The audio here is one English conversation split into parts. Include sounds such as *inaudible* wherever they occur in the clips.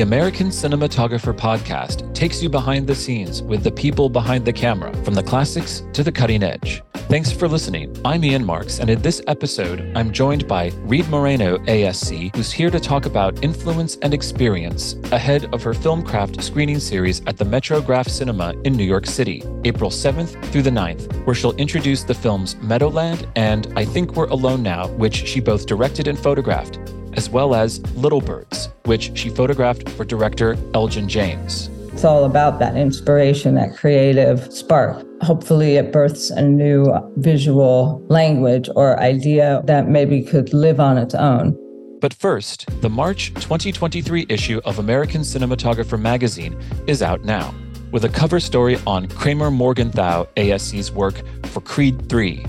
The American Cinematographer Podcast takes you behind the scenes with the people behind the camera, from the classics to the cutting edge. Thanks for listening. I'm Ian Marks, and in this episode, I'm joined by Reed Morano, ASC, who's here to talk about influence and experience ahead of her Filmcraft screening series at the Metrograph Cinema in New York City, April 7th through the 9th, where she'll introduce the films Meadowland and I Think We're Alone Now, which she both directed and photographed as well as Little Birds, which she photographed for director Elgin James. It's all about that inspiration, that creative spark. Hopefully, it births a new visual language or idea that maybe could live on its own. But first, the March 2023 issue of American Cinematographer magazine is out now, with a cover story on Kramer Morgenthau ASC's work for Creed 3,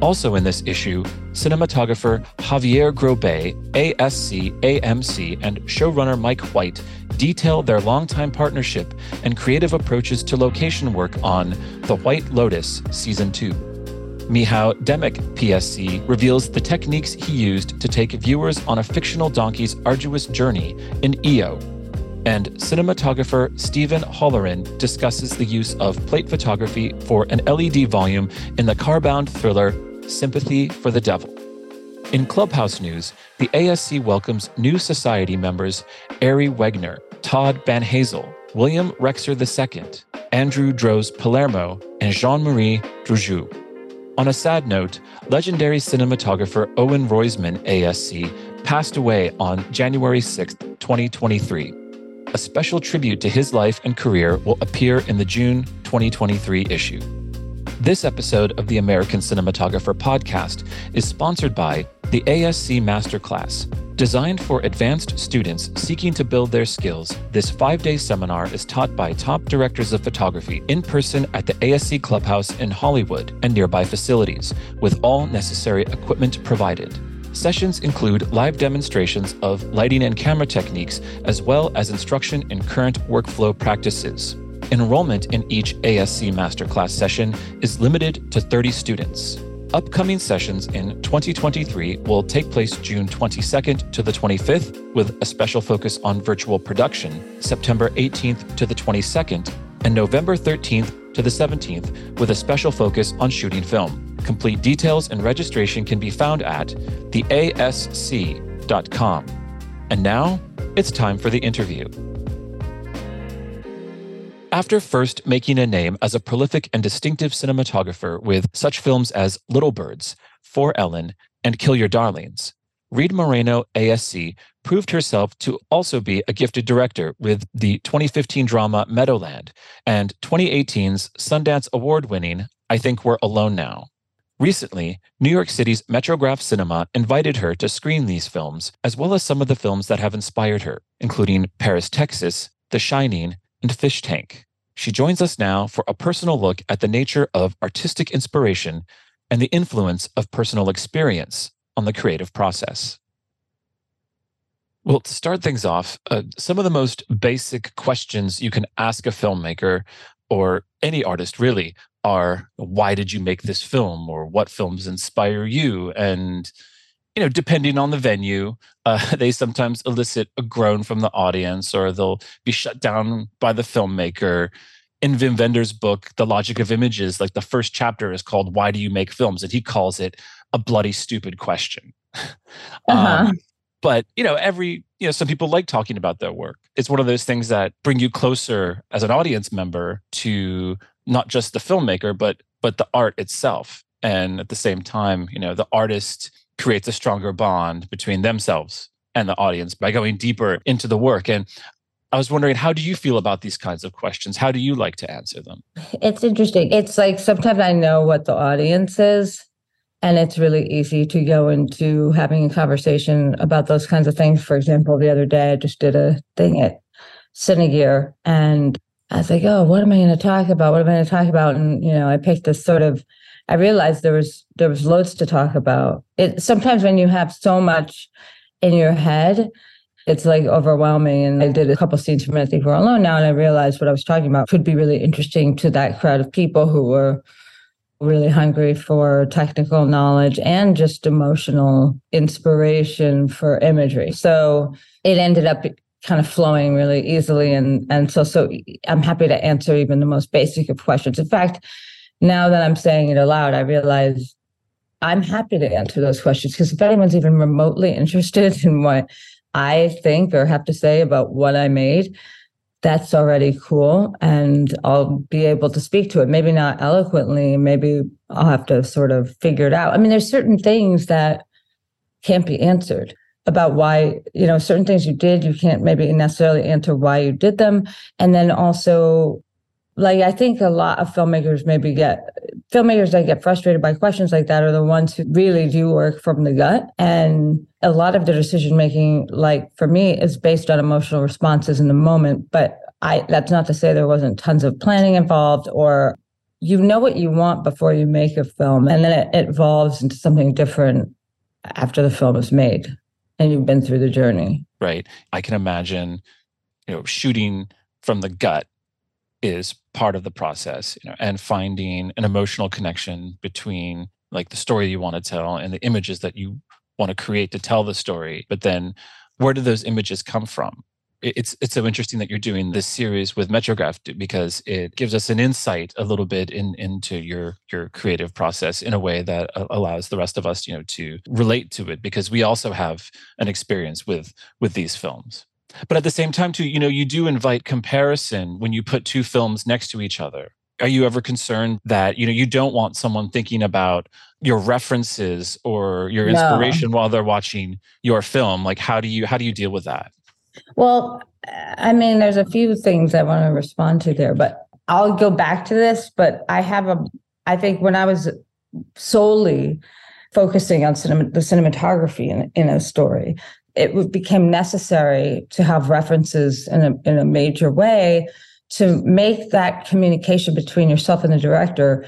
also in this issue, cinematographer Xavier Grobet, ASC, AMC, and showrunner Mike White detail their longtime partnership and creative approaches to location work on The White Lotus Season 2. Michał Dymek, PSC, reveals the techniques he used to take viewers on a fictional donkey's arduous journey in EO. And cinematographer Stephen Holleran discusses the use of plate photography for an LED volume in the car-bound thriller Sympathy for the Devil. In Clubhouse news, the ASC welcomes new society members Ari Wegner, Todd Banhazl, William Rexer II, Andrew Droz Palermo, and Jean Marie Dreujou. On a sad note, legendary cinematographer Owen Roizman, ASC, passed away on January 6, 2023. A special tribute to his life and career will appear in the June 2023 issue. This episode of the American Cinematographer podcast is sponsored by the ASC Masterclass. Designed for advanced students seeking to build their skills, this five day seminar is taught by top directors of photography in person at the ASC Clubhouse in Hollywood and nearby facilities, with all necessary equipment provided. Sessions include live demonstrations of lighting and camera techniques, as well as instruction in current workflow practices. Enrollment in each ASC Masterclass session is limited to 30 students. Upcoming sessions in 2023 will take place June 22nd to the 25th, with a special focus on virtual production, September 18th to the 22nd, and November 13th to the 17th, with a special focus on shooting film. Complete details and registration can be found at theasc.com. And now, it's time for the interview. After first making a name as a prolific and distinctive cinematographer with such films as Little Birds, For Ellen, and Kill Your Darlings, Reed Morano ASC proved herself to also be a gifted director with the 2015 drama Meadowland and 2018's Sundance Award winning I Think We're Alone Now. Recently, New York City's Metrograph Cinema invited her to screen these films, as well as some of the films that have inspired her, including Paris, Texas, The Shining, and Fish Tank. She joins us now for a personal look at the nature of artistic inspiration and the influence of personal experience on the creative process. Well, to start things off, uh, some of the most basic questions you can ask a filmmaker or any artist really are why did you make this film or what films inspire you and you know, depending on the venue, uh, *laughs* they sometimes elicit a groan from the audience or they'll be shut down by the filmmaker. In Wim Wenders's book, The Logic of Images, like the first chapter is called Why Do You Make Films? And he calls it a bloody stupid question. *laughs* Uh-huh. Um, but you know, every you know, some people like talking about their work. It's one of those things that bring you closer as an audience member to not just the filmmaker, but but the art itself. And at the same time, you know, the artist creates a stronger bond between themselves and the audience by going deeper into the work. And I was wondering, how do you feel about these kinds of questions? How do you like to answer them? It's interesting. It's like sometimes I know what the audience is, and it's really easy to go into having a conversation about those kinds of things. For example, the other day I just did a thing at Cinegear, and I was like, oh, what am I going to talk about? What am I going to talk about? And, you know, I picked this sort of I realized there was there was loads to talk about. It sometimes when you have so much in your head, it's like overwhelming. And I did a couple scenes from Think We're Alone Now, and I realized what I was talking about could be really interesting to that crowd of people who were really hungry for technical knowledge and just emotional inspiration for imagery. So it ended up kind of flowing really easily and and so so i'm happy to answer even the most basic of questions in fact now that i'm saying it aloud i realize i'm happy to answer those questions because if anyone's even remotely *laughs* interested in what i think or have to say about what i made that's already cool and i'll be able to speak to it. Maybe not eloquently maybe i'll have to sort of figure it out. I mean there's certain things that can't be answered about why you know certain things you did you can't maybe necessarily answer why you did them and then also like i think a lot of filmmakers maybe get filmmakers that get frustrated by questions like that are the ones who really do work from the gut and a lot of the decision making like for me is based on emotional responses in the moment but i that's not to say there wasn't tons of planning involved or you know what you want before you make a film and then it, it evolves into something different after the film is made and you've been through the journey. Right. I can imagine, you know, shooting from the gut is part of the process, you know, and finding an emotional connection between like the story you want to tell and the images that you want to create to tell the story. But then where do those images come from? it's it's so interesting that you're doing this series with Metrograph because it gives us an insight a little bit in into your your creative process in a way that allows the rest of us you know to relate to it because we also have an experience with with these films but at the same time too you know you do invite comparison when you put two films next to each other are you ever concerned that you know you don't want someone thinking about your references or your inspiration no. while they're watching your film like how do you how do you deal with that well, I mean, there's a few things I want to respond to there, but I'll go back to this. But I have a, I think when I was solely focusing on cinema, the cinematography in, in a story, it became necessary to have references in a, in a major way to make that communication between yourself and the director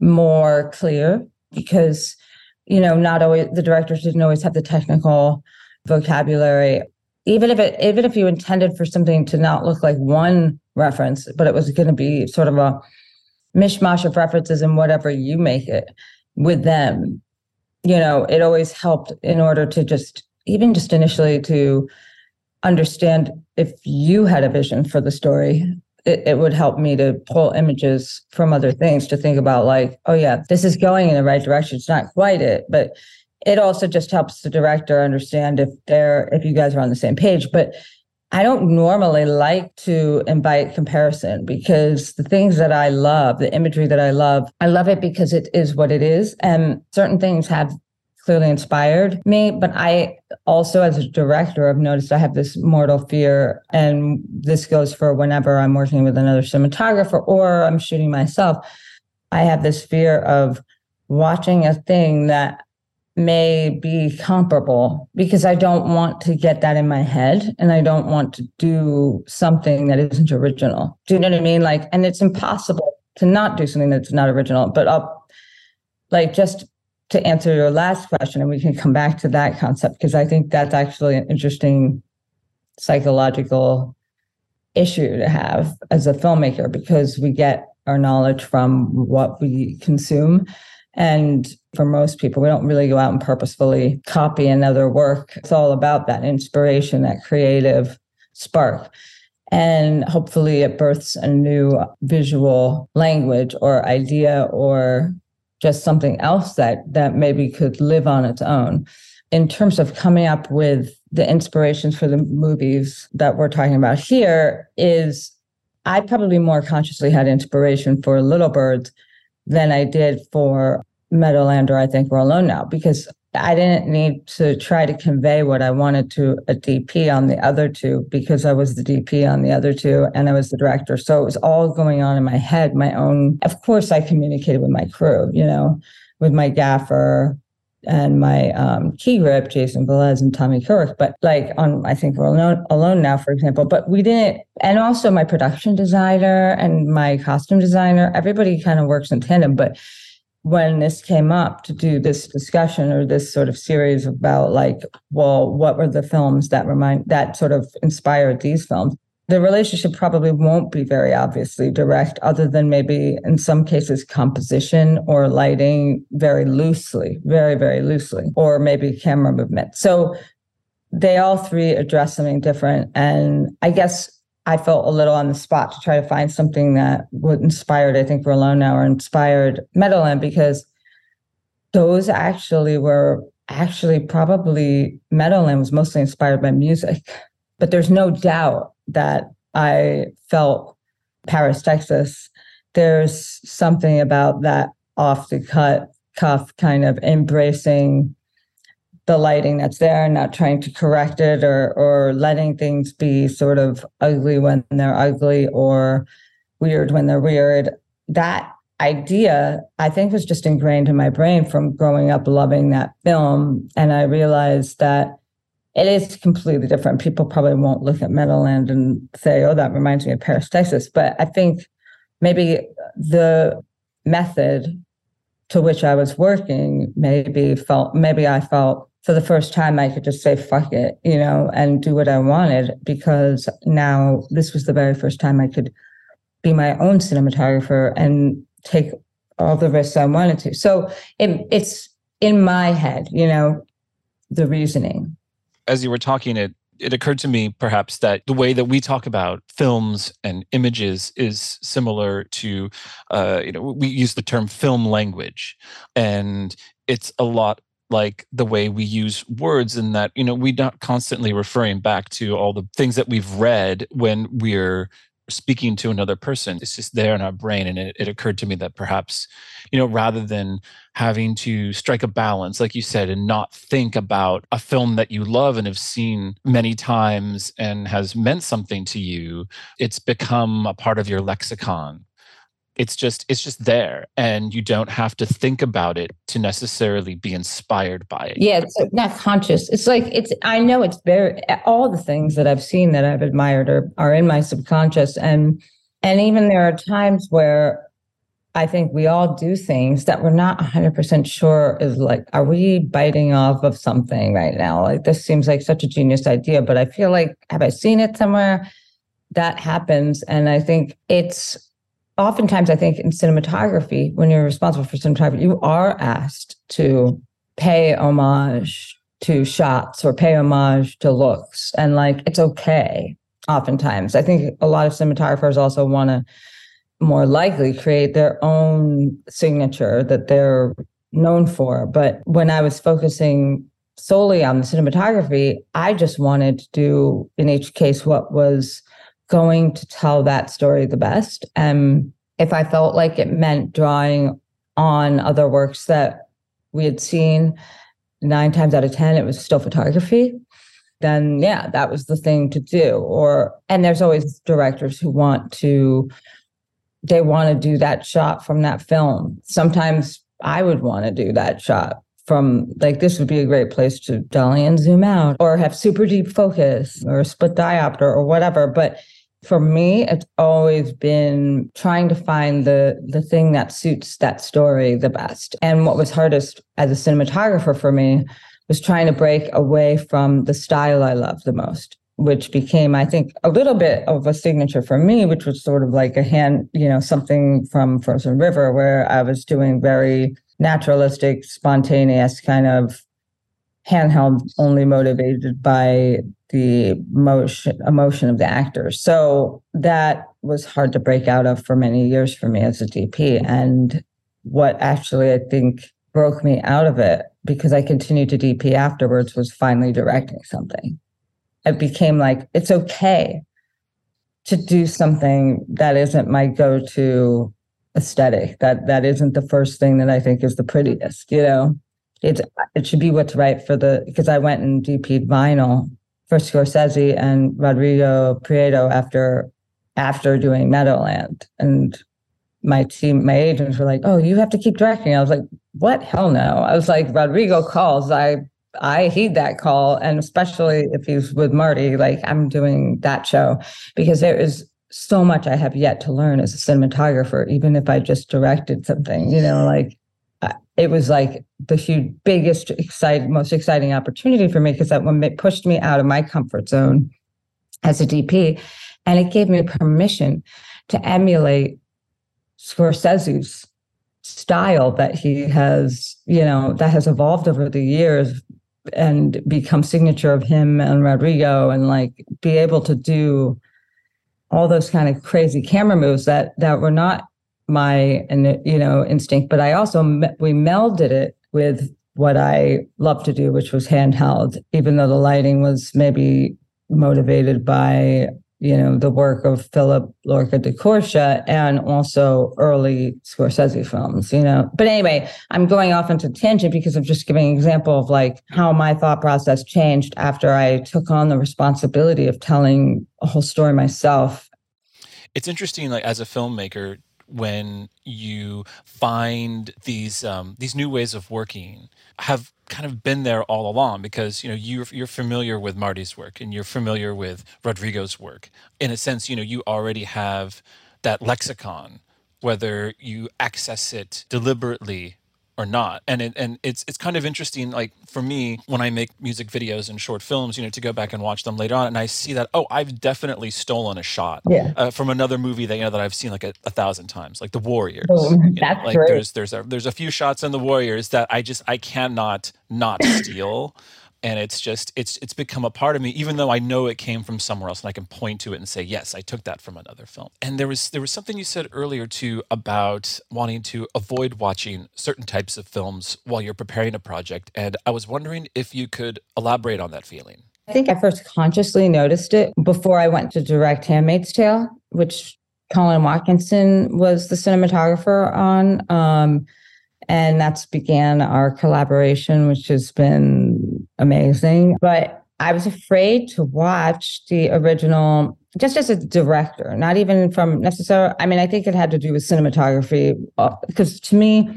more clear because you know not always the directors didn't always have the technical vocabulary. Even if it even if you intended for something to not look like one reference but it was going to be sort of a mishmash of references and whatever you make it with them you know it always helped in order to just even just initially to understand if you had a vision for the story it, it would help me to pull images from other things to think about like oh yeah this is going in the right direction. It's not quite it but it also just helps the director understand if they're if you guys are on the same page. But i don't normally like to invite comparison because the things that i love the imagery that i love i love it because it is what it is. And certain things have clearly inspired me but i also as a director i've noticed i have this mortal fear and this goes for whenever i'm working with another cinematographer or i'm shooting myself i have this fear of watching a thing that may be comparable because I don't want to get that in my head and I don't want to do something that isn't original. Do you know what I mean? Like, and it's impossible to not do something that's not original. But I'll like just to answer your last question, and we can come back to that concept because I think that's actually an interesting psychological issue to have as a filmmaker because we get our knowledge from what we consume and for most people, we don't really go out and purposefully copy another work. It's all about that inspiration, that creative spark. And hopefully it births a new visual language or idea or just something else that that maybe could live on its own. In terms of coming up with the inspirations for the movies that we're talking about here is I probably more consciously had inspiration for Little Birds than I did for Meadowlander, I think we're alone now because I didn't need to try to convey what I wanted to a DP on the other two because I was the DP on the other two and I was the director. So it was all going on in my head, my own. Of course, I communicated with my crew, you know, with my gaffer and my um, key grip, Jason Velez and Tommy Kirk. But like on, I think we're alone, alone now, for example. But we didn't, and also my production designer and my costume designer, everybody kind of works in tandem. But when this came up to do this discussion or this sort of series about like well what were the films that remind that sort of inspired these films the relationship probably won't be very obviously direct other than maybe in some cases composition or lighting very loosely very very loosely or maybe camera movement so they all three address something different. And I guess I felt a little on the spot to try to find something that would inspired, I think we're alone now, or inspired Meadowland because those actually were actually probably Meadowland was mostly inspired by music. But there's no doubt that I felt Paris, Texas. There's something about that off the cut cuff kind of embracing the lighting that's there and not trying to correct it or or letting things be sort of ugly when they're ugly or weird when they're weird. That idea i think was just ingrained in my brain from growing up loving that film. And i realized that it is completely different. People probably won't look at meadowland and say oh that reminds me of paris texas but i think maybe the method to which i was working maybe felt maybe i felt for the first time I could just say fuck it, you know, and do what I wanted because now this was the very first time I could be my own cinematographer and take all the risks I wanted to. So it, it's in my head, you know, the reasoning. As you were talking, it it occurred to me perhaps that the way that we talk about films and images is similar to uh, you know we use the term film language and it's a lot like the way we use words in that you know we're not constantly referring back to all the things that we've read when we're speaking to another person. It's just there in our brain and it, it occurred to me that perhaps you know rather than having to strike a balance like you said and not think about a film that you love and have seen many times and has meant something to you it's become a part of your lexicon it's just it's just there and you don't have to think about it to necessarily be inspired by it. Yeah it's not conscious. It's like it's i know it's very all the things that i've seen that i've admired are, are in my subconscious and and even there are times where i think we all do things that we're not 100% sure is like are we biting off of something right now? Like this seems like such a genius idea but i feel like have i seen it somewhere? That happens and i think it's oftentimes I think in cinematography, when you're responsible for cinematography, you are asked to pay homage to shots or pay homage to looks. And like it's okay oftentimes. I think a lot of cinematographers also want to more likely create their own signature that they're known for. But when I was focusing solely on the cinematography, I just wanted to do in each case what was going to tell that story the best. And if I felt like it meant drawing on other works that we had seen, nine times out of 10, it was still photography. Then, yeah, that was the thing to do. Or, and there's always directors who want to, they want to do that shot from that film. Sometimes I would want to do that shot from like this would be a great place to dolly and zoom out or have super deep focus or split diopter or whatever but for me it's always been trying to find the the thing that suits that story the best. And what was hardest as a cinematographer for me was trying to break away from the style i love the most which became i think a little bit of a signature for me which was sort of like a hand you know something from frozen river where i was doing very naturalistic spontaneous kind of handheld only motivated by the motion emotion of the actors so that was hard to break out of for many years for me as a dp and what actually i think broke me out of it because i continued to dp afterwards was finally directing something. It became like it's okay to do something that isn't my go-to aesthetic that that isn't the first thing that i think is the prettiest you know it's it should be what's right for the because I went and DP'd vinyl for Scorsese and Rodrigo Prieto after after doing Meadowland. And my team, my agents were like, Oh, you have to keep directing. I was like, What? Hell no. I was like, Rodrigo calls. I I heed that call. And especially if he's with Marty, like I'm doing that show because there is so much I have yet to learn as a cinematographer, even if I just directed something, you know, like it was like the huge, biggest, most exciting opportunity for me because that one pushed me out of my comfort zone as a DP, and it gave me permission to emulate Scorsese's style that he has, you know, that has evolved over the years and become signature of him and Rodrigo and like be able to do all those kind of crazy camera moves that that were not my and you know instinct but i also we melded it with what i love to do which was handheld even though the lighting was maybe motivated by you know the work of Philip Lorca diCorcia and also early Scorsese films, you know. But anyway, I'm going off into tangent because I'm just giving an example of like how my thought process changed after I took on the responsibility of telling a whole story myself. It's interesting, like as a filmmaker, when you find these um, these new ways of working have kind of been there all along because you know you're you're familiar with Marty's work and you're familiar with Rodrigo's work. In a sense you know you already have that lexicon whether you access it deliberately or not and it, and it's it's kind of interesting like for me when i make music videos and short films you know to go back and watch them later on and i see that oh i've definitely stolen a shot yeah. uh, from another movie that you know that i've seen like a, a thousand times like the warriors oh, that's know, like great. there's there's a there's a few shots in the warriors that i just i cannot not *laughs* steal and it's just it's it's become a part of me even though i know it came from somewhere else and i can point to it and say yes i took that from another film. And there was there was something you said earlier too about wanting to avoid watching certain types of films while you're preparing a project and i was wondering if you could elaborate on that feeling. I think i first consciously noticed it before i went to direct handmaid's tale which colin watkinson was the cinematographer on um, and that's began our collaboration, which has been amazing. But I was afraid to watch the original just as a director, not even from necessarily. I mean, I think it had to do with cinematography because uh, to me,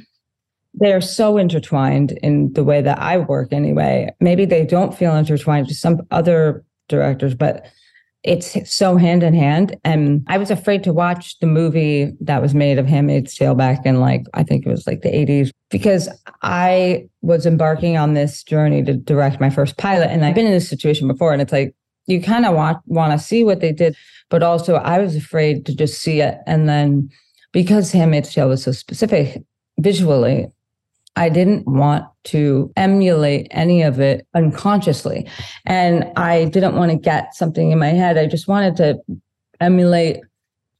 they're so intertwined in the way that I work anyway. Maybe they don't feel intertwined to some other directors, but it's so hand in hand. And I was afraid to watch the movie that was made of Handmaid's Tale back in like, I think it was like the 80s, because I was embarking on this journey to direct my first pilot. And I've been in this situation before. And it's like, you kind of want want to see what they did, but also I was afraid to just see it. And then because Handmaid's Tale was so specific visually, I didn't want to emulate any of it unconsciously. And I didn't want to get something in my head. I just wanted to emulate,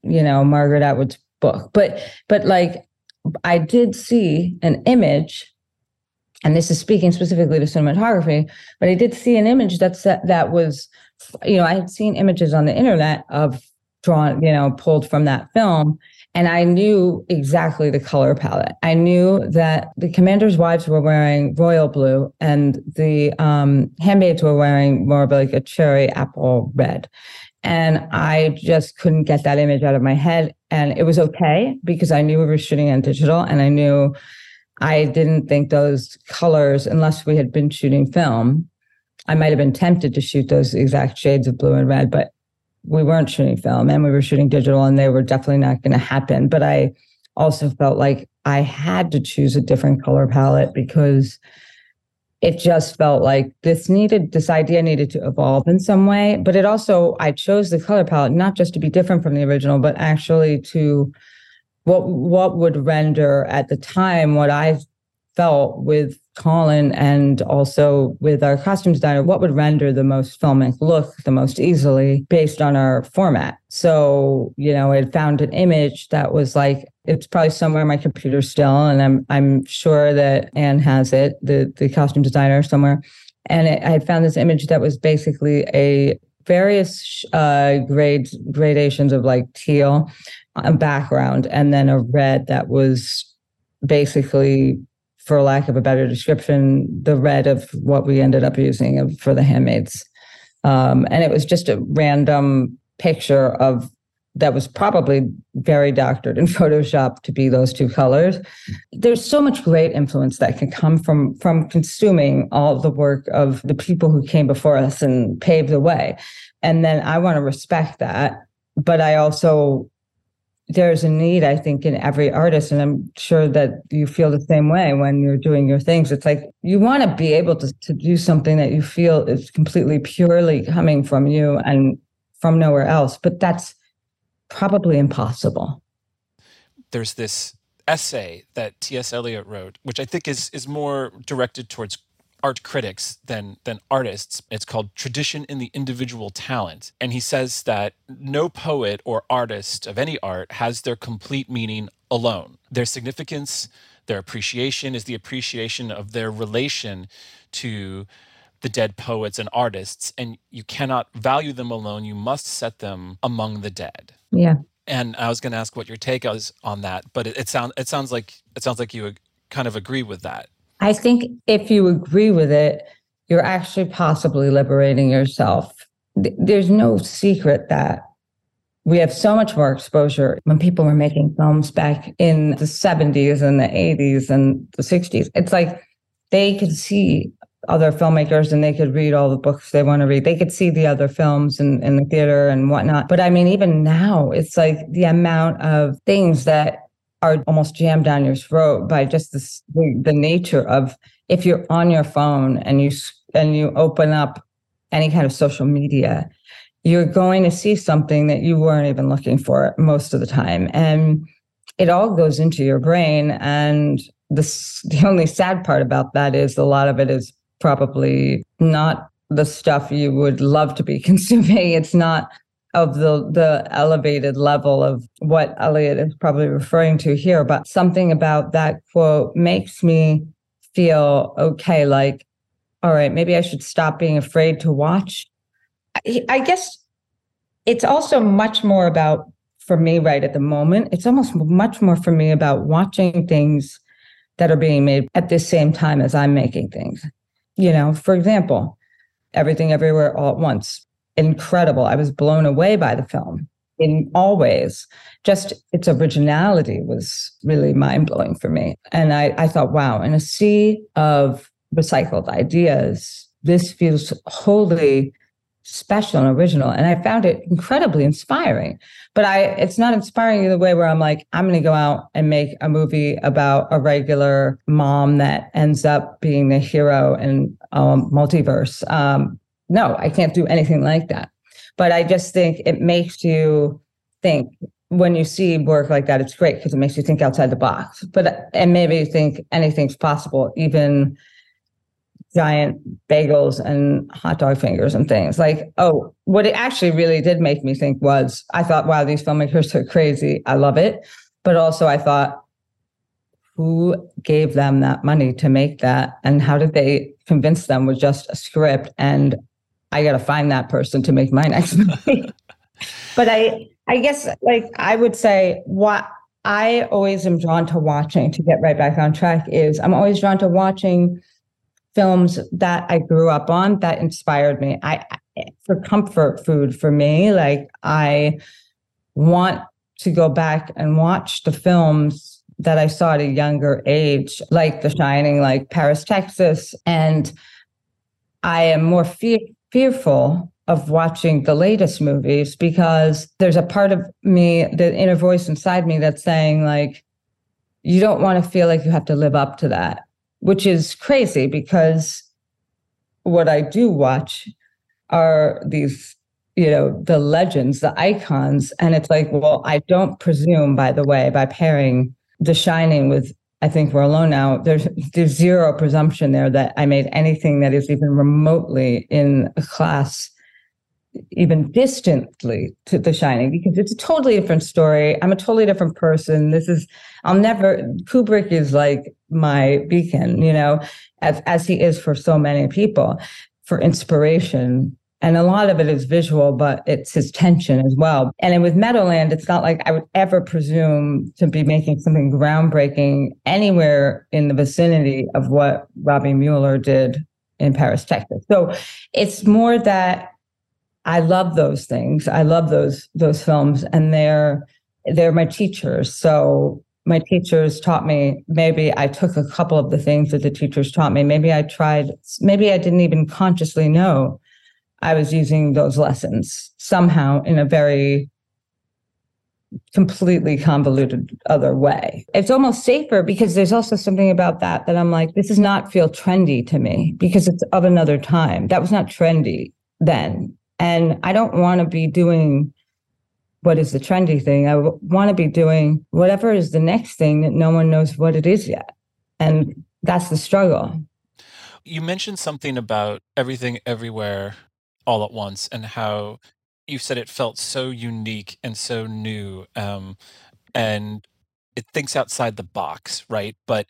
you know, Margaret Atwood's book. But but like I did see an image, and this is speaking specifically to cinematography, but I did see an image that's that was, you know, I had seen images on the internet of drawn, you know, pulled from that film and I knew exactly the color palette. I knew that the commanders' wives were wearing royal blue and the um, handmaids were wearing more of like a cherry apple red. And I just couldn't get that image out of my head. And it was okay because I knew we were shooting on digital and I knew I didn't think those colors, unless we had been shooting film, I might have been tempted to shoot those exact shades of blue and red, but we weren't shooting film and we were shooting digital and they were definitely not going to happen. But I also felt like I had to choose a different color palette because it just felt like this needed this idea needed to evolve in some way but it also i chose the color palette not just to be different from the original but actually to what what would render at the time what i felt with Colin and also with our costume designer, what would render the most filmic look the most easily based on our format. So, you know, I found an image that was like, it's probably somewhere in my computer still, and I'm I'm sure that Anne has it, the the costume designer somewhere. And I found this image that was basically a various uh, grades gradations of like teal a background, and then a red that was basically for lack of a better description, the red of what we ended up using for the handmaids. Um, and it was just a random picture of that was probably very doctored in *laughs* Photoshop to be those two colors. There's so much great influence that can come from from consuming all the work of the people who came before us and paved the way. And then I want to respect that, but I also there's a need, I think, in every artist. And I'm sure that you feel the same way when you're doing your things. It's like you want to be able to, to do something that you feel is completely purely coming from you and from nowhere else. But that's probably impossible. There's this essay that T.S. Eliot wrote, which I think is is more directed towards art critics than than artists. It's called Tradition in the Individual Talent. And he says that no poet or artist of any art has their complete meaning alone. Their significance, their appreciation is the appreciation of their relation to the dead poets and artists and you cannot value them alone you must set them among the dead yeah and i was going to ask what your take is on that but it, it sounds it sounds like it sounds like you kind of agree with that i think if you agree with it you're actually possibly liberating yourself there's no secret that we have so much more exposure when people were making films back in the 70s and the 80s and the 60s it's like they could see other filmmakers and they could read all the books they want to read. They could see the other films in, in the theater and whatnot. But I mean, even now, it's like the amount of things that are almost jammed down your throat by just this, the, the nature of if you're on your phone and you and you open up any kind of social media, you're going to see something that you weren't even looking for most of the time. And it all goes into your brain. And the, the only sad part about that is a lot of it is probably not the stuff you would love to be *laughs* consuming. It's not of the the elevated level of what Eliot is probably referring to here, but something about that quote makes me feel okay. Like, all right, maybe I should stop being afraid to watch. I, I guess it's also much more about for me right at the moment. It's almost much more for me about watching things that are being made at the same time as I'm making things you know, for example, Everything Everywhere All at Once. Incredible. I was blown away by the film in all ways. Just its originality was really mind blowing for me. And I, I thought, wow, in a sea of recycled ideas, this feels wholly special and original. And I found it incredibly inspiring. But I it's not inspiring in the way where I'm like, I'm gonna go out and make a movie about a regular mom that ends up being the hero in um, multiverse. Um, no, I can't do anything like that. But I just think it makes you think when you see work like that, it's great because it makes you think outside the box. But and maybe you think anything's possible, even giant bagels and hot dog fingers and things. Like, oh, what it actually really did make me think was I thought, wow, these filmmakers are crazy. I love it. But also, I thought, who gave them that money to make that? And how did they convince them with just a script? And I got to find that person to make my *laughs* next movie. but I, I guess, like, I would say what I always am drawn to watching to get right back on track is I'm always drawn to watching films that I grew up on that inspired me. I for comfort food for me, like I want to go back and watch the films that I saw at a younger age, like The Shining, like Paris, Texas, and I am more fe- fearful of watching the latest movies because there's a part of me, the inner voice inside me that's saying like, you don't want to feel like you have to live up to that which is crazy because what I do watch are these, you know, the legends, the icons. And it's like, well, I don't presume, by the way, by pairing The Shining with I think we're alone now. There's there's zero presumption there that I made anything that is even remotely in a class even distantly to The Shining because it's a totally different story. I'm a totally different person. This is, I'll never, Kubrick is like my beacon, you know, as, as he is for so many people for inspiration. And a lot of it is visual, but it's his tension as well. And with Meadowland, it's not like I would ever presume to be making something groundbreaking anywhere in the vicinity of what Robbie Mueller did in Paris, Texas. So it's more that I love those things. I love those those films, and they're they're my teachers. So my teachers taught me. Maybe I took a couple of the things that the teachers taught me. Maybe I tried. Maybe I didn't even consciously know I was using those lessons somehow in a very completely convoluted other way. It's almost safer because there's also something about that that I'm like, this does not feel trendy to me because it's of another time. That was not trendy then. And I don't want to be doing what is the trendy thing. I want to be doing whatever is the next thing that no one knows what it is yet. And that's the struggle. You mentioned something about everything everywhere all at once and how you said it felt so unique and so new um, and it thinks outside the box right? But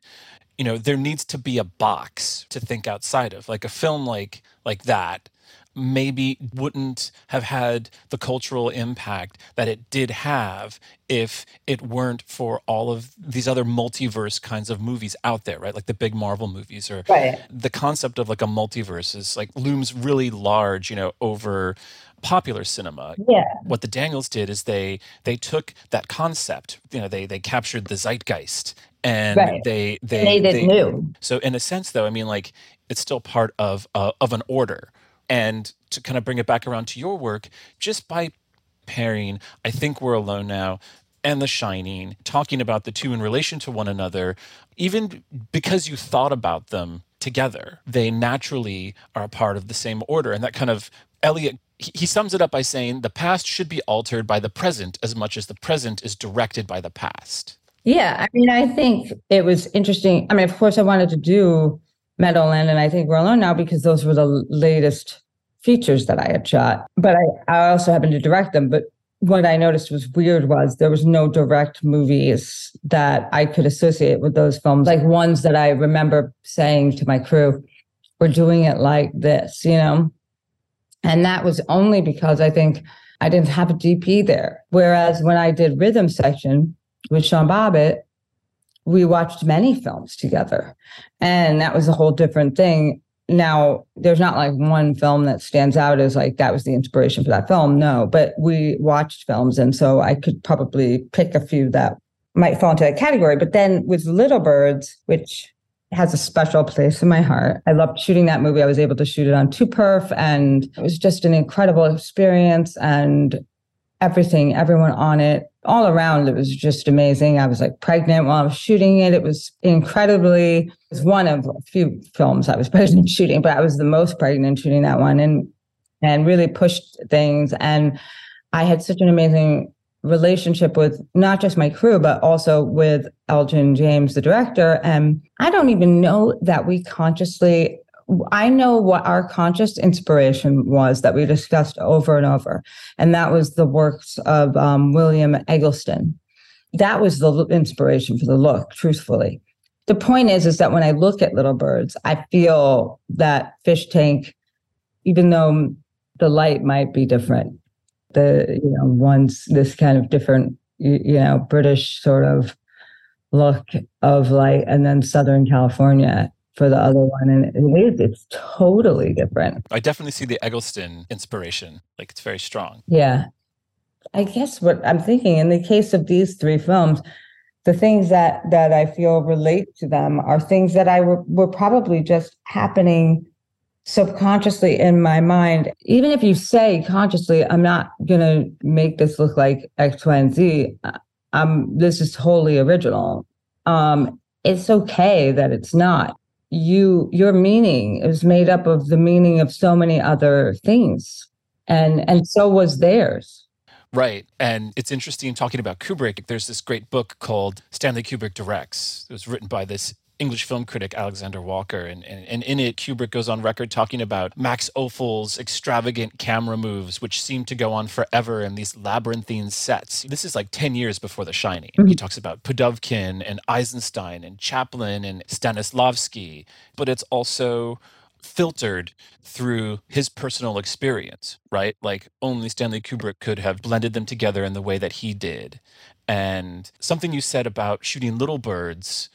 you know there needs to be a box to think outside of like a film like like that maybe wouldn't have had the cultural impact that it did have if it weren't for all of these other multiverse kinds of movies out there right like the big marvel movies or right. the concept of like a multiverse is like looms really large you know over popular cinema. Yeah. What the Daniels did is they they took that concept, you know, they they captured the zeitgeist and Right. they they Made it they new. so in a sense though, I mean like it's still part of uh, of an order. And to kind of bring it back around to your work, just by pairing I think we're alone now and The Shining, talking about the two in relation to one another, even because you thought about them together, they naturally are a part of the same order. And that kind of Eliot he sums it up by saying the past should be altered by the present as much as the present is directed by the past. Yeah, I mean, I think it was interesting. I mean, of course, I wanted to do Meadowland, and I think we're alone now because those were the latest features that I had shot. But I, I also happened to direct them. But what I noticed was weird was there was no direct movies that I could associate with those films, like ones that I remember saying to my crew, "We're doing it like this," you know. And that was only because I think I didn't have a DP there. Whereas when I did rhythm section with Sean Bobbitt, we watched many films together. And that was a whole different thing. Now, there's not like one film that stands out as like that was the inspiration for that film. No, but we watched films. And so I could probably pick a few that might fall into that category. But then with Little Birds, which has a special place in my heart. I loved shooting that movie. I was able to shoot it on two perf and it was just an incredible experience and everything, everyone on it, all around, it was just amazing. I was like pregnant while I was shooting it. It was incredibly, it was one of a few films I was *laughs* pregnant shooting, but I was the most pregnant shooting that one and and really pushed things. And I had such an amazing relationship with not just my crew, but also with Elgin James, the director. And I don't even know that we consciously, I know what our conscious inspiration was that we discussed over and over. And that was the works of um, William Eggleston. That was the inspiration for the look, truthfully. The point is, is that when I look at Little Birds, I feel that fish tank, even though the light might be different, the you know one's this kind of different you, you know british sort of look of light and then southern california for the other one and it is it's totally different I definitely see the Eggleston inspiration. Like it's very strong. yeah i guess what i'm thinking in the case of these three films the things that that i feel relate to them are things that i were, were probably just happening subconsciously in my mind even if you say consciously i'm not going to make this look like x y and z uh, um this is wholly original um it's okay that it's not you your meaning is made up of the meaning of so many other things and and so was theirs Right. And it's interesting talking about Kubrick. There's this great book called Stanley Kubrick Directs. It was written by this English film critic, Alexander Walker. And, and, and in it, Kubrick goes on record talking about Max Ophuls' extravagant camera moves, which seem to go on forever in these labyrinthine sets. This is like 10 years before The Shining. He mm-hmm. talks about Pudovkin and Eisenstein and Chaplin and Stanislavski. But it's also filtered through his personal experience, right? Like only Stanley Kubrick could have blended them together in the way that he did. And something you said about shooting little birds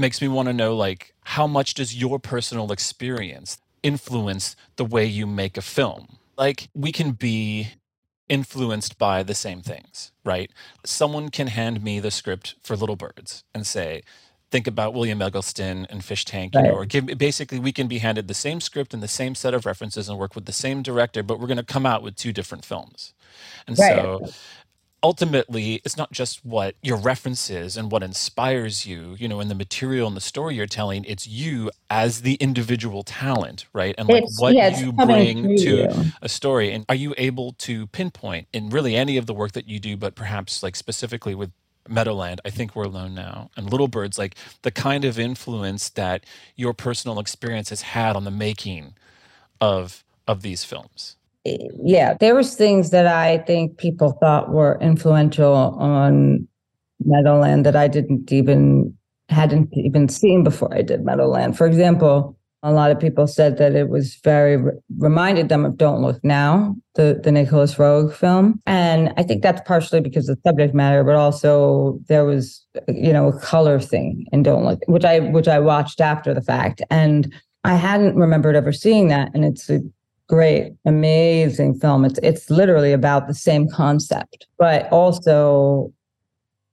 makes me want to know like how much does your personal experience influence the way you make a film? Like we can be influenced by the same things, right? Someone can hand me the script for Little Birds and say, think about William Eggleston and Fish Tank, you know, or give basically we can be handed the same script and the same set of references and work with the same director, but we're going to come out with two different films. And Right. so ultimately it's not just what your references and what inspires you you know in the material and the story you're telling it's you as the individual talent right and like it's what yeah you bring to you. a story and are you able to pinpoint in really any of the work that you do but perhaps like specifically with Meadowland, I think we're alone now, and Little Birds, like the kind of influence that your personal experience has had on the making of of these films. Yeah, there was things that I think people thought were influential on Meadowland that I didn't even hadn't even seen before I did Meadowland. For example, a lot of people said that it was very reminded them of Don't Look Now, the the Nicolas Roeg film, and I think that's partially because of the subject matter, but also there was you know a color thing in Don't Look, which I which I watched after the fact, and I hadn't remembered ever seeing that, and it's a great, amazing film. It's it's literally about the same concept, but also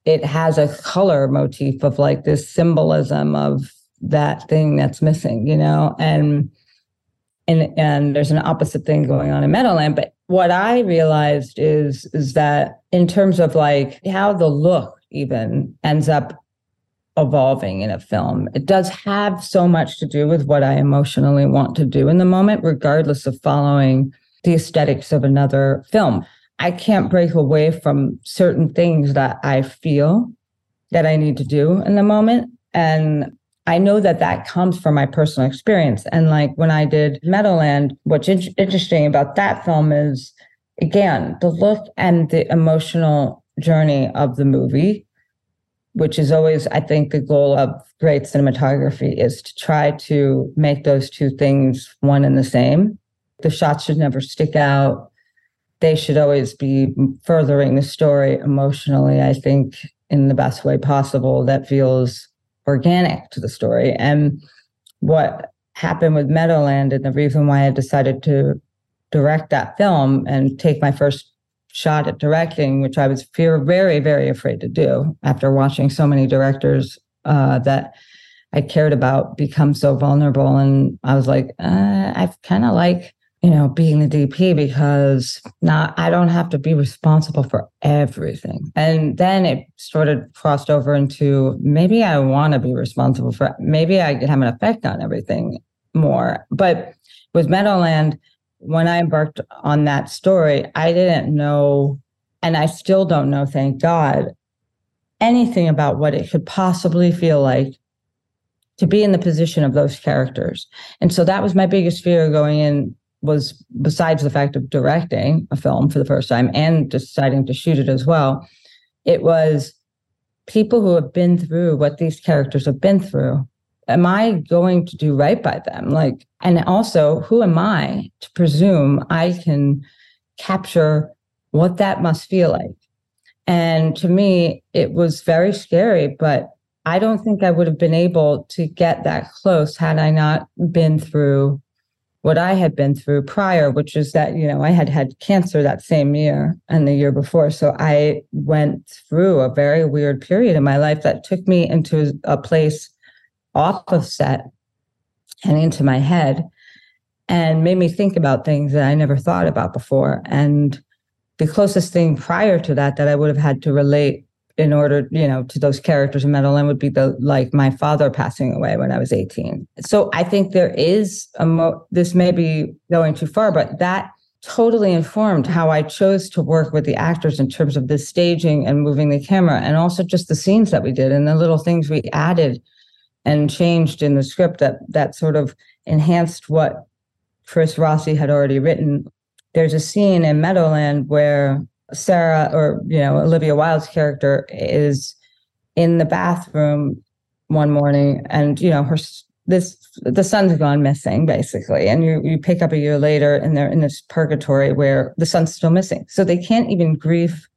it has a color motif of like this symbolism of that thing that's missing, you know, and and and there's an opposite thing going on in Meadowland. But what I realized is is that in terms of like how the look even ends up evolving in a film, it does have so much to do with what I emotionally want to do in the moment, regardless of following the aesthetics of another film. I can't break away from certain things that I feel that I need to do in the moment. And I know that that comes from my personal experience. And like when I did Meadowland, what's in- interesting about that film is, again, the look and the emotional journey of the movie, which is always, I think, the goal of great cinematography is to try to make those two things one and the same. The shots should never stick out. They should always be furthering the story emotionally, I think, in the best way possible that feels organic to the story. And what happened with Meadowland and the reason why I decided to direct that film and take my first shot at directing, which I was fear very, very afraid to do after watching so many directors uh, that I cared about become so vulnerable. And I was like, uh, I kind of like you know, being the DP because now I don't have to be responsible for everything. And then it sort of crossed over into maybe I want to be responsible for maybe I could have an effect on everything more. But with Meadowland, when I embarked on that story, I didn't know, and I still don't know, thank God, anything about what it could possibly feel like to be in the position of those characters. And so that was my biggest fear going in was besides the fact of directing a film for the first time and deciding to shoot it as well, it was people who have been through what these characters have been through. Am I going to do right by them? Like, and also, who am I to presume I can capture what that must feel like? And to me, it was very scary, but I don't think I would have been able to get that close had I not been through what I had been through prior, which is that, you know, I had had cancer that same year and the year before. So I went through a very weird period in my life that took me into a place off of set and into my head and made me think about things that I never thought about before. And the closest thing prior to that that I would have had to relate in order, you know, to those characters in Meadowland would be the like my father passing away when I was 18. So I think there is a mo this may be going too far, but that totally informed how I chose to work with the actors in terms of the staging and moving the camera and also just the scenes that we did and the little things we added and changed in the script that that sort of enhanced what Chris Rossi had already written. There's a scene in Meadowland where Sarah or you know Olivia Wilde's character is in the bathroom one morning and you know her this the son's gone missing basically and you you pick up a year later and they're in this purgatory where the son's still missing so they can't even grieve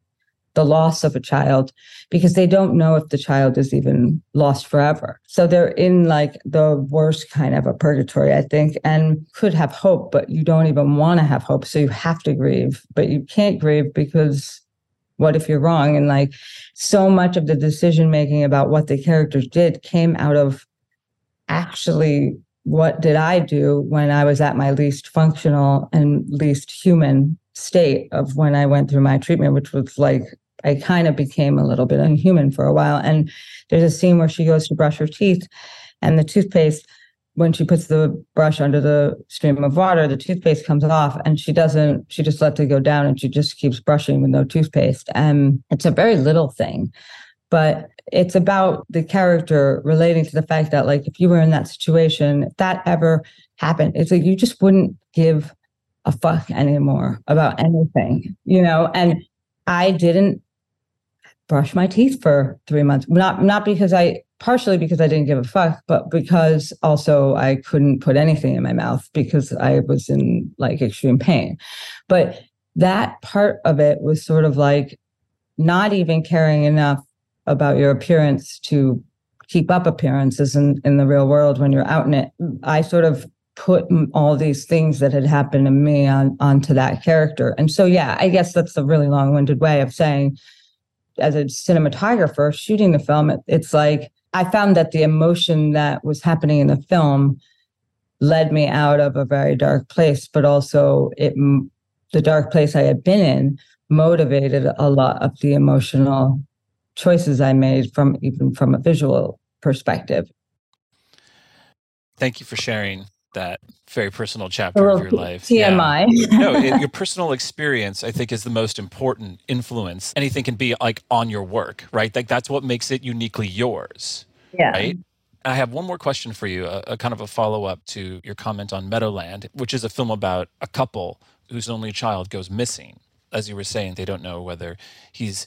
the loss of a child because they don't know if the child is even lost forever. So they're in like the worst kind of a purgatory, I think, and could have hope, but you don't even want to have hope. So you have to grieve, but you can't grieve because what if you're wrong? And like so much of the decision making about what the characters did came out of actually what did I do when I was at my least functional and least human state of when I went through my treatment, which was like I kind of became a little bit unhuman for a while. And there's a scene where she goes to brush her teeth, and the toothpaste, when she puts the brush under the stream of water, the toothpaste comes off, and she doesn't. She just lets it go down, and she just keeps brushing with no toothpaste. And it's a very little thing, but it's about the character relating to the fact that like if you were in that situation, if that ever happened, it's like you just wouldn't give a fuck anymore about anything, you know? And I didn't brush my teeth for three months. Not not because I partially because I didn't give a fuck, but because also I couldn't put anything in my mouth because I was in like extreme pain. But that part of it was sort of like not even caring enough about your appearance to keep up appearances in, in the real world when you're out in it. I sort of put all these things that had happened to me on onto that character. And so yeah, I guess that's a really long-winded way of saying as a cinematographer shooting the film, it, it's like I found that the emotion that was happening in the film led me out of a very dark place, but also it the dark place I had been in motivated a lot of the emotional choices I made from even from a visual perspective. Thank you for sharing that very personal chapter of your life. TMI. Yeah. *laughs* no, it, your personal experience, I think, is the most important influence. Anything can be like on your work, right? Like that's what makes it uniquely yours. Yeah. Right. I have one more question for you, a, a kind of a follow up to your comment on Meadowland, which is a film about a couple whose only child goes missing. As you were saying, they don't know whether he's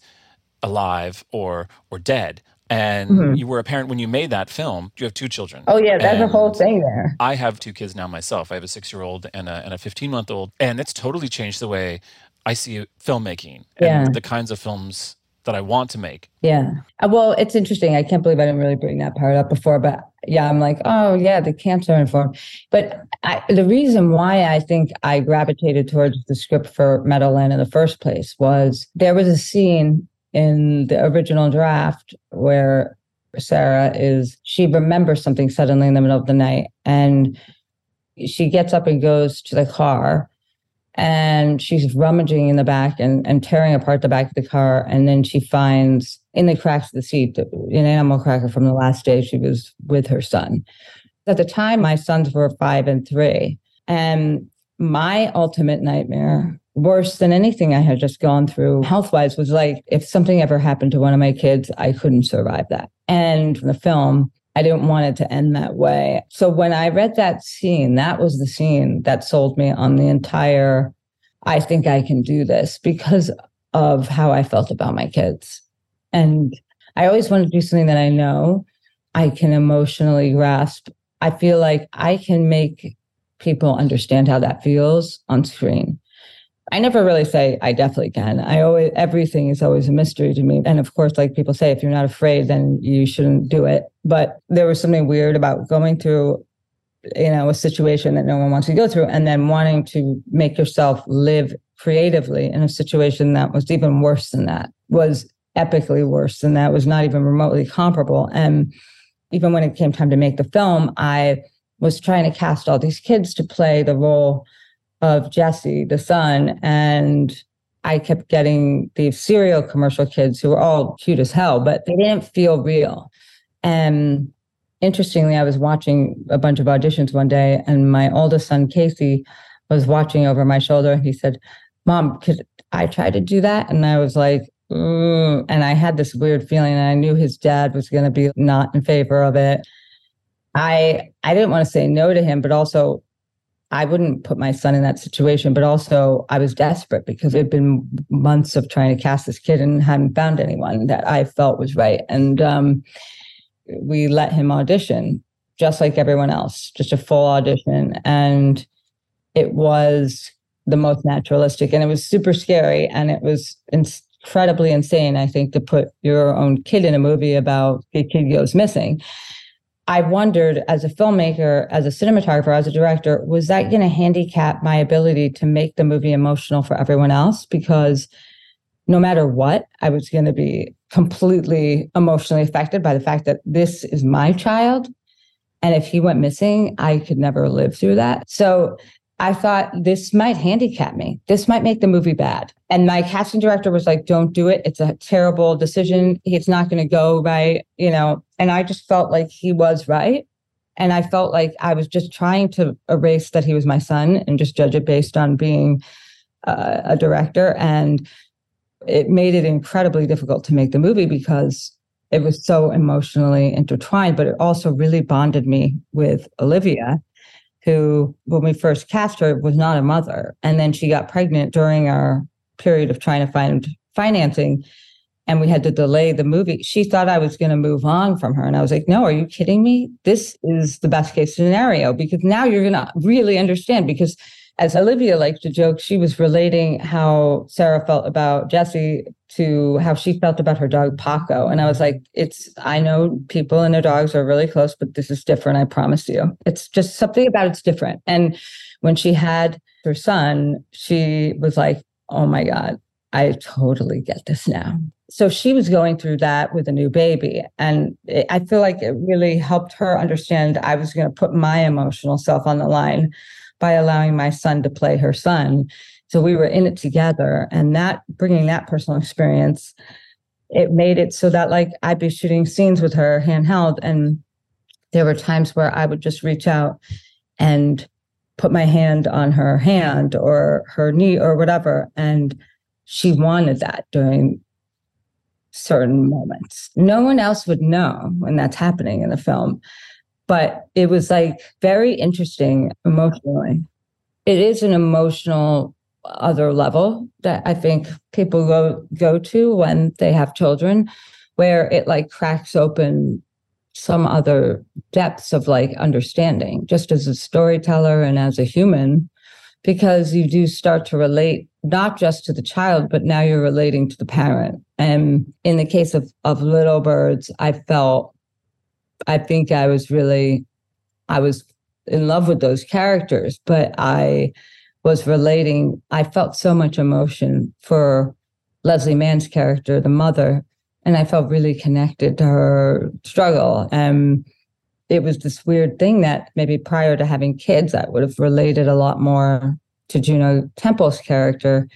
alive or or dead. And mm-hmm. you were a parent when you made that film. You have two children. Oh yeah, that's a whole thing there. I have two kids now myself. I have a six-year-old and a and a 15-month-old, and it's totally changed the way I see filmmaking and the kinds of films that I want to make. Yeah. Uh, well, it's interesting. I can't believe I didn't really bring that part up before, but yeah, I'm like, oh yeah, the cancer informed. But I, the reason why I think I gravitated towards the script for Meadowland in the first place was there was a scene in the original draft where Sarah is she remembers something suddenly in the middle of the night and she gets up and goes to the car and she's rummaging in the back and, and tearing apart the back of the car. And then she finds in the cracks of the seat an animal cracker from the last day she was with her son. At the time my sons were five and three. And my ultimate nightmare worse than anything I had just gone through health wise was like, if something ever happened to one of my kids, I couldn't survive that. And from the film, I didn't want it to end that way. So when I read that scene, that was the scene that sold me on the entire, I think I can do this because of how I felt about my kids. And I always want to do something that I know I can emotionally grasp. I feel like I can make people understand how that feels on screen. I never really say I definitely can. I always everything is always a mystery to me. And of course, like people say, if you're not afraid, then you shouldn't do it. But there was something weird about going through, you know, a situation that no one wants to go through, and then wanting to make yourself live creatively in a situation that was even worse than that, was epically worse than that, was not even remotely comparable. And even when it came time to make the film, I was trying to cast all these kids to play the role of Jesse, the son, and I kept getting these cereal commercial kids who were all cute as hell, but they didn't feel real. And interestingly, I was watching a bunch of auditions one day, and my oldest son, Casey, was watching over my shoulder. He said, Mom, could I try to do that? And I was like, and I had this weird feeling, and I knew his dad was going to be not in favor of it. I I didn't want to say no to him, but also I wouldn't put my son in that situation, but also I was desperate because it had been months of trying to cast this kid and hadn't found anyone that I felt was right. And um, we let him audition just like everyone else, just a full audition. And it was the most naturalistic and it was super scary and it was incredibly insane, I think, to put your own kid in a movie about a kid goes missing. I wondered as a filmmaker, as a cinematographer, as a director, was that going to handicap my ability to make the movie emotional for everyone else? Because no matter what, I was going to be completely emotionally affected by the fact that this is my child. And if he went missing, I could never live through that. So I thought this might handicap me. This might make the movie bad. And my casting director was like, don't do it. It's a terrible decision. It's not going to go right, you know. And I just felt like he was right. And I felt like I was just trying to erase that he was my son and just judge it based on being uh, a director. And it made it incredibly difficult to make the movie because it was so emotionally intertwined, but it also really bonded me with Olivia, who, when we first cast her, was not a mother. And then she got pregnant during our period of trying to find financing and we had to delay the movie. She thought I was going to move on from her. And I was like, no, are you kidding me? This is the best case scenario because now you're going to really understand. Because as Olivia liked to joke, she was relating how Sarah felt about Jesse to how she felt about her dog Paco. And I was like, it's, I know people and their dogs are really close, but this is different. I promise you. It's just something about it's different. And when she had her son, she was like, oh my God, I totally get this now so she was going through that with a new baby and it, i feel like it really helped her understand i was going to put my emotional self on the line by allowing my son to play her son so we were in it together and that bringing that personal experience it made it so that like i'd be shooting scenes with her handheld and there were times where i would just reach out and put my hand on her hand or her knee or whatever and she wanted that during certain moments. No one else would know when that's happening in the film. But it was like very interesting emotionally. It is an emotional other level that I think people go go to when they have children, where it like cracks open some other depths of like understanding, just as a storyteller and as a human, because you do start to relate not just to the child, but now you're relating to the parent. And in the case of, of Little Birds, I felt, I think I was really, I was in love with those characters, but I was relating, I felt so much emotion for Leslie Mann's character, the mother, and I felt really connected to her struggle. And it was this weird thing that maybe prior to having kids, I would have related a lot more to Juno Temple's character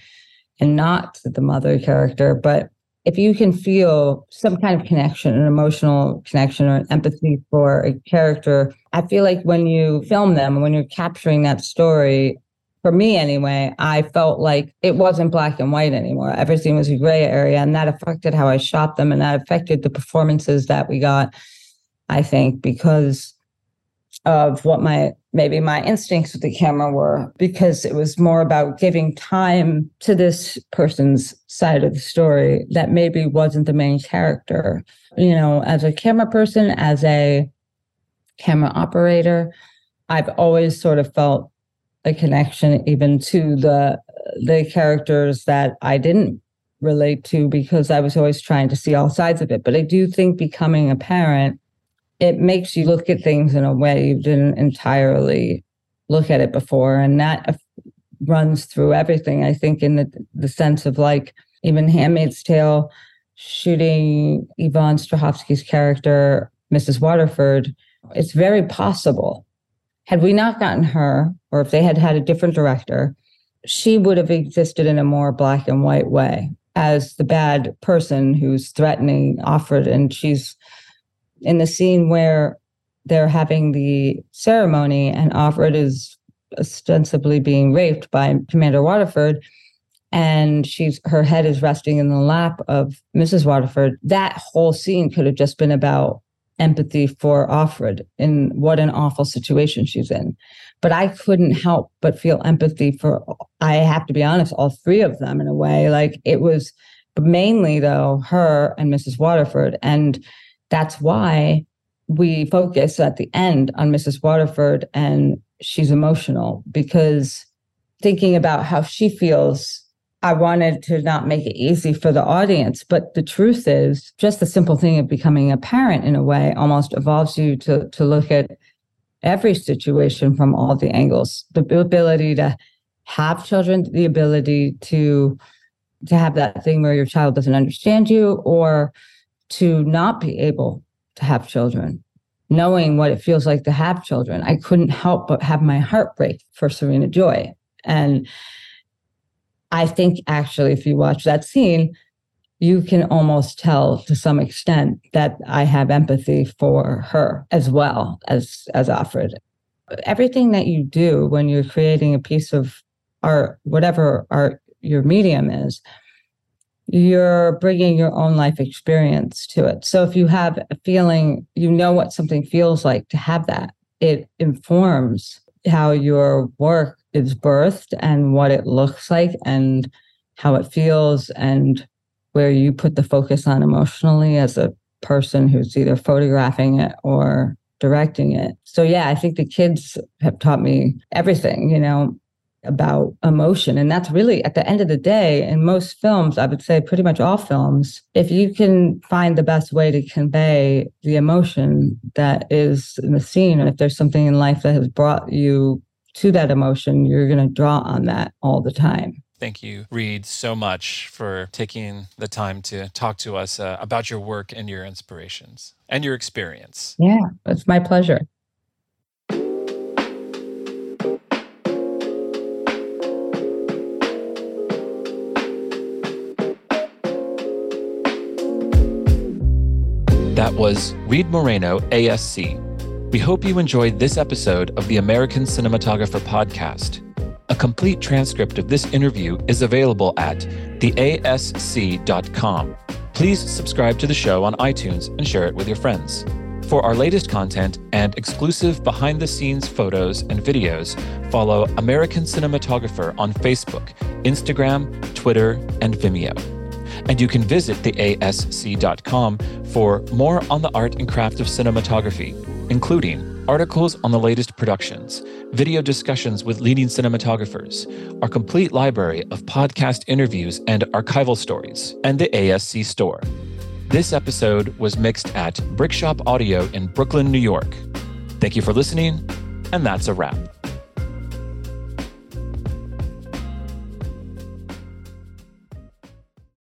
and not to the mother character. But if you can feel some kind of connection, an emotional connection or an empathy for a character, I feel like when you film them, when you're capturing that story, for me anyway, I felt like it wasn't black and white anymore. Everything was a gray area, and that affected how I shot them, and that affected the performances that we got. I think because of what my maybe my instincts with the camera were because it was more about giving time to this person's side of the story that maybe wasn't the main character. You know as a camera person as a camera operator i've always sort of felt a connection even to the the characters that i didn't relate to because i was always trying to see all sides of it. But i do think becoming a parent it makes you look at things in a way you didn't entirely look at it before. And that uh, runs through everything, I think, in the, the sense of like even Handmaid's Tale, shooting Yvonne Strahovski's character, Mrs. Waterford, it's very possible. Had we not gotten her, or if they had had a different director, she would have existed in a more black and white way as the bad person who's threatening Offred and she's in the scene where they're having the ceremony and Offred is ostensibly being raped by Commander Waterford and she's her head is resting in the lap of Mrs. Waterford. That whole scene could have just been about empathy for Offred in what an awful situation she's in. But I couldn't help but feel empathy for I have to be honest, all three of them in a way. Like it was mainly though her and Mrs. Waterford. And that's why we focus at the end on Mrs. Waterford and she's emotional because thinking about how she feels, I wanted to not make it easy for the audience. But the truth is, just the simple thing of becoming a parent in a way almost evolves you to, to look at every situation from all the angles the ability to have children, the ability to to have that thing where your child doesn't understand you or to not be able to have children, knowing what it feels like to have children, I couldn't help but have my heart break for Serena Joy. And I think actually, if you watch that scene, you can almost tell to some extent that I have empathy for her as well as as Offred. Everything that you do when you're creating a piece of art, whatever art your medium is, you're bringing your own life experience to it. So if you have a feeling, you know what something feels like to have that, it informs how your work is birthed and what it looks like and how it feels and where you put the focus on emotionally as a person who's either photographing it or directing it. So yeah, I think the kids have taught me everything, you know, about emotion. And that's really at the end of the day, in most films, I would say pretty much all films, if you can find the best way to convey the emotion that is in the scene, and if there's something in life that has brought you to that emotion, you're going to draw on that all the time. Thank you, Reed, so much for taking the time to talk to us uh, about your work and your inspirations and your experience. Yeah, it's my pleasure. That was Reed Morano, ASC. We hope you enjoyed this episode of the American Cinematographer Podcast. A complete transcript of this interview is available at theasc.com. Please subscribe to the show on iTunes and share it with your friends. For our latest content and exclusive behind the scenes photos and videos, follow American Cinematographer on Facebook, Instagram, Twitter, and Vimeo. And you can visit theasc.com for more on the art and craft of cinematography, including articles on the latest productions, video discussions with leading cinematographers, our complete library of podcast interviews and archival stories, and the ASC store. This episode was mixed at Brickshop Audio in Brooklyn, New York. Thank you for listening, and that's a wrap.